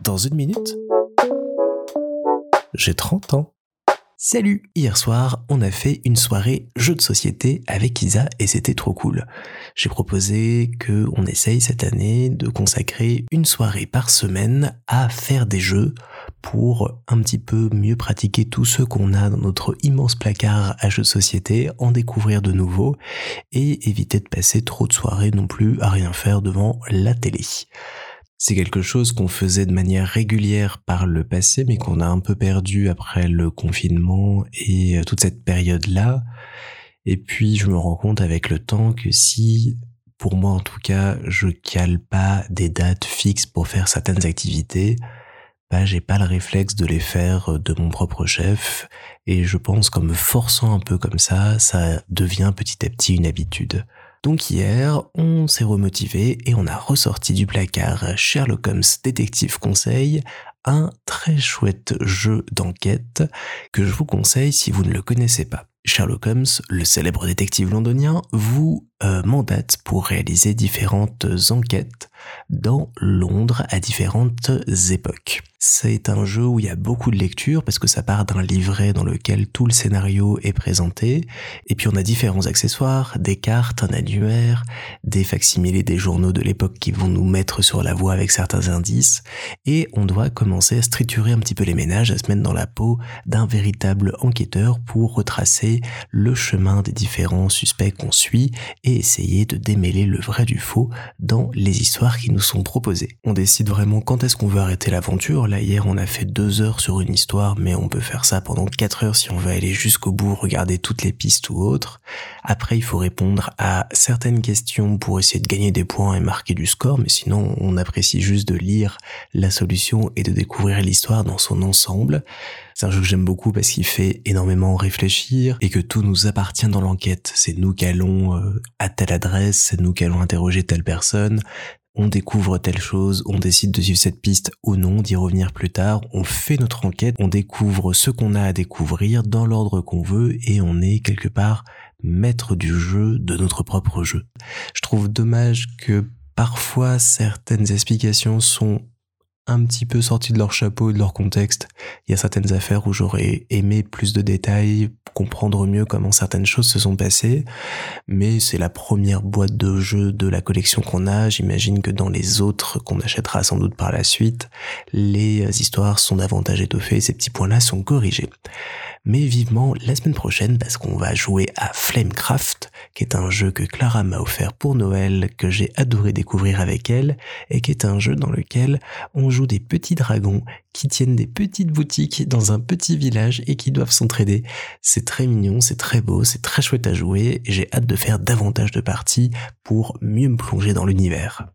Dans une minute, j'ai 30 ans. Salut Hier soir, on a fait une soirée jeu de société avec Isa et c'était trop cool. J'ai proposé que on essaye cette année de consacrer une soirée par semaine à faire des jeux pour un petit peu mieux pratiquer tout ce qu'on a dans notre immense placard à jeux de société, en découvrir de nouveaux et éviter de passer trop de soirées non plus à rien faire devant la télé. C'est quelque chose qu'on faisait de manière régulière par le passé, mais qu'on a un peu perdu après le confinement et euh, toute cette période-là. Et puis je me rends compte avec le temps que si, pour moi en tout cas, je cale pas des dates fixes pour faire certaines activités, bah j'ai pas le réflexe de les faire de mon propre chef et je pense qu'en me forçant un peu comme ça, ça devient petit à petit une habitude. Donc hier, on s'est remotivé et on a ressorti du placard Sherlock Holmes Détective Conseil, un très chouette jeu d'enquête que je vous conseille si vous ne le connaissez pas. Sherlock Holmes, le célèbre détective londonien, vous euh, mandate pour réaliser différentes enquêtes dans Londres à différentes époques. C'est un jeu où il y a beaucoup de lecture parce que ça part d'un livret dans lequel tout le scénario est présenté et puis on a différents accessoires, des cartes, un annuaire, des facsimilés des journaux de l'époque qui vont nous mettre sur la voie avec certains indices et on doit commencer à striturer un petit peu les ménages, à se mettre dans la peau d'un véritable enquêteur pour retracer le chemin des différents suspects qu'on suit et essayer de démêler le vrai du faux dans les histoires qui nous sont proposées. On décide vraiment quand est-ce qu'on veut arrêter l'aventure Là, hier, on a fait deux heures sur une histoire, mais on peut faire ça pendant quatre heures si on veut aller jusqu'au bout, regarder toutes les pistes ou autres. Après, il faut répondre à certaines questions pour essayer de gagner des points et marquer du score, mais sinon, on apprécie juste de lire la solution et de découvrir l'histoire dans son ensemble. C'est un jeu que j'aime beaucoup parce qu'il fait énormément réfléchir et que tout nous appartient dans l'enquête. C'est nous qui allons euh, à telle adresse, c'est nous qui allons interroger telle personne, on découvre telle chose, on décide de suivre cette piste ou non, d'y revenir plus tard, on fait notre enquête, on découvre ce qu'on a à découvrir dans l'ordre qu'on veut et on est quelque part maître du jeu, de notre propre jeu. Je trouve dommage que parfois certaines explications sont un petit peu sorties de leur chapeau et de leur contexte. Il y a certaines affaires où j'aurais aimé plus de détails, comprendre mieux comment certaines choses se sont passées, mais c'est la première boîte de jeux de la collection qu'on a. J'imagine que dans les autres qu'on achètera sans doute par la suite, les histoires sont davantage étoffées et ces petits points-là sont corrigés mais vivement la semaine prochaine parce qu'on va jouer à Flamecraft, qui est un jeu que Clara m'a offert pour Noël, que j'ai adoré découvrir avec elle, et qui est un jeu dans lequel on joue des petits dragons qui tiennent des petites boutiques dans un petit village et qui doivent s'entraider. C'est très mignon, c'est très beau, c'est très chouette à jouer, et j'ai hâte de faire davantage de parties pour mieux me plonger dans l'univers.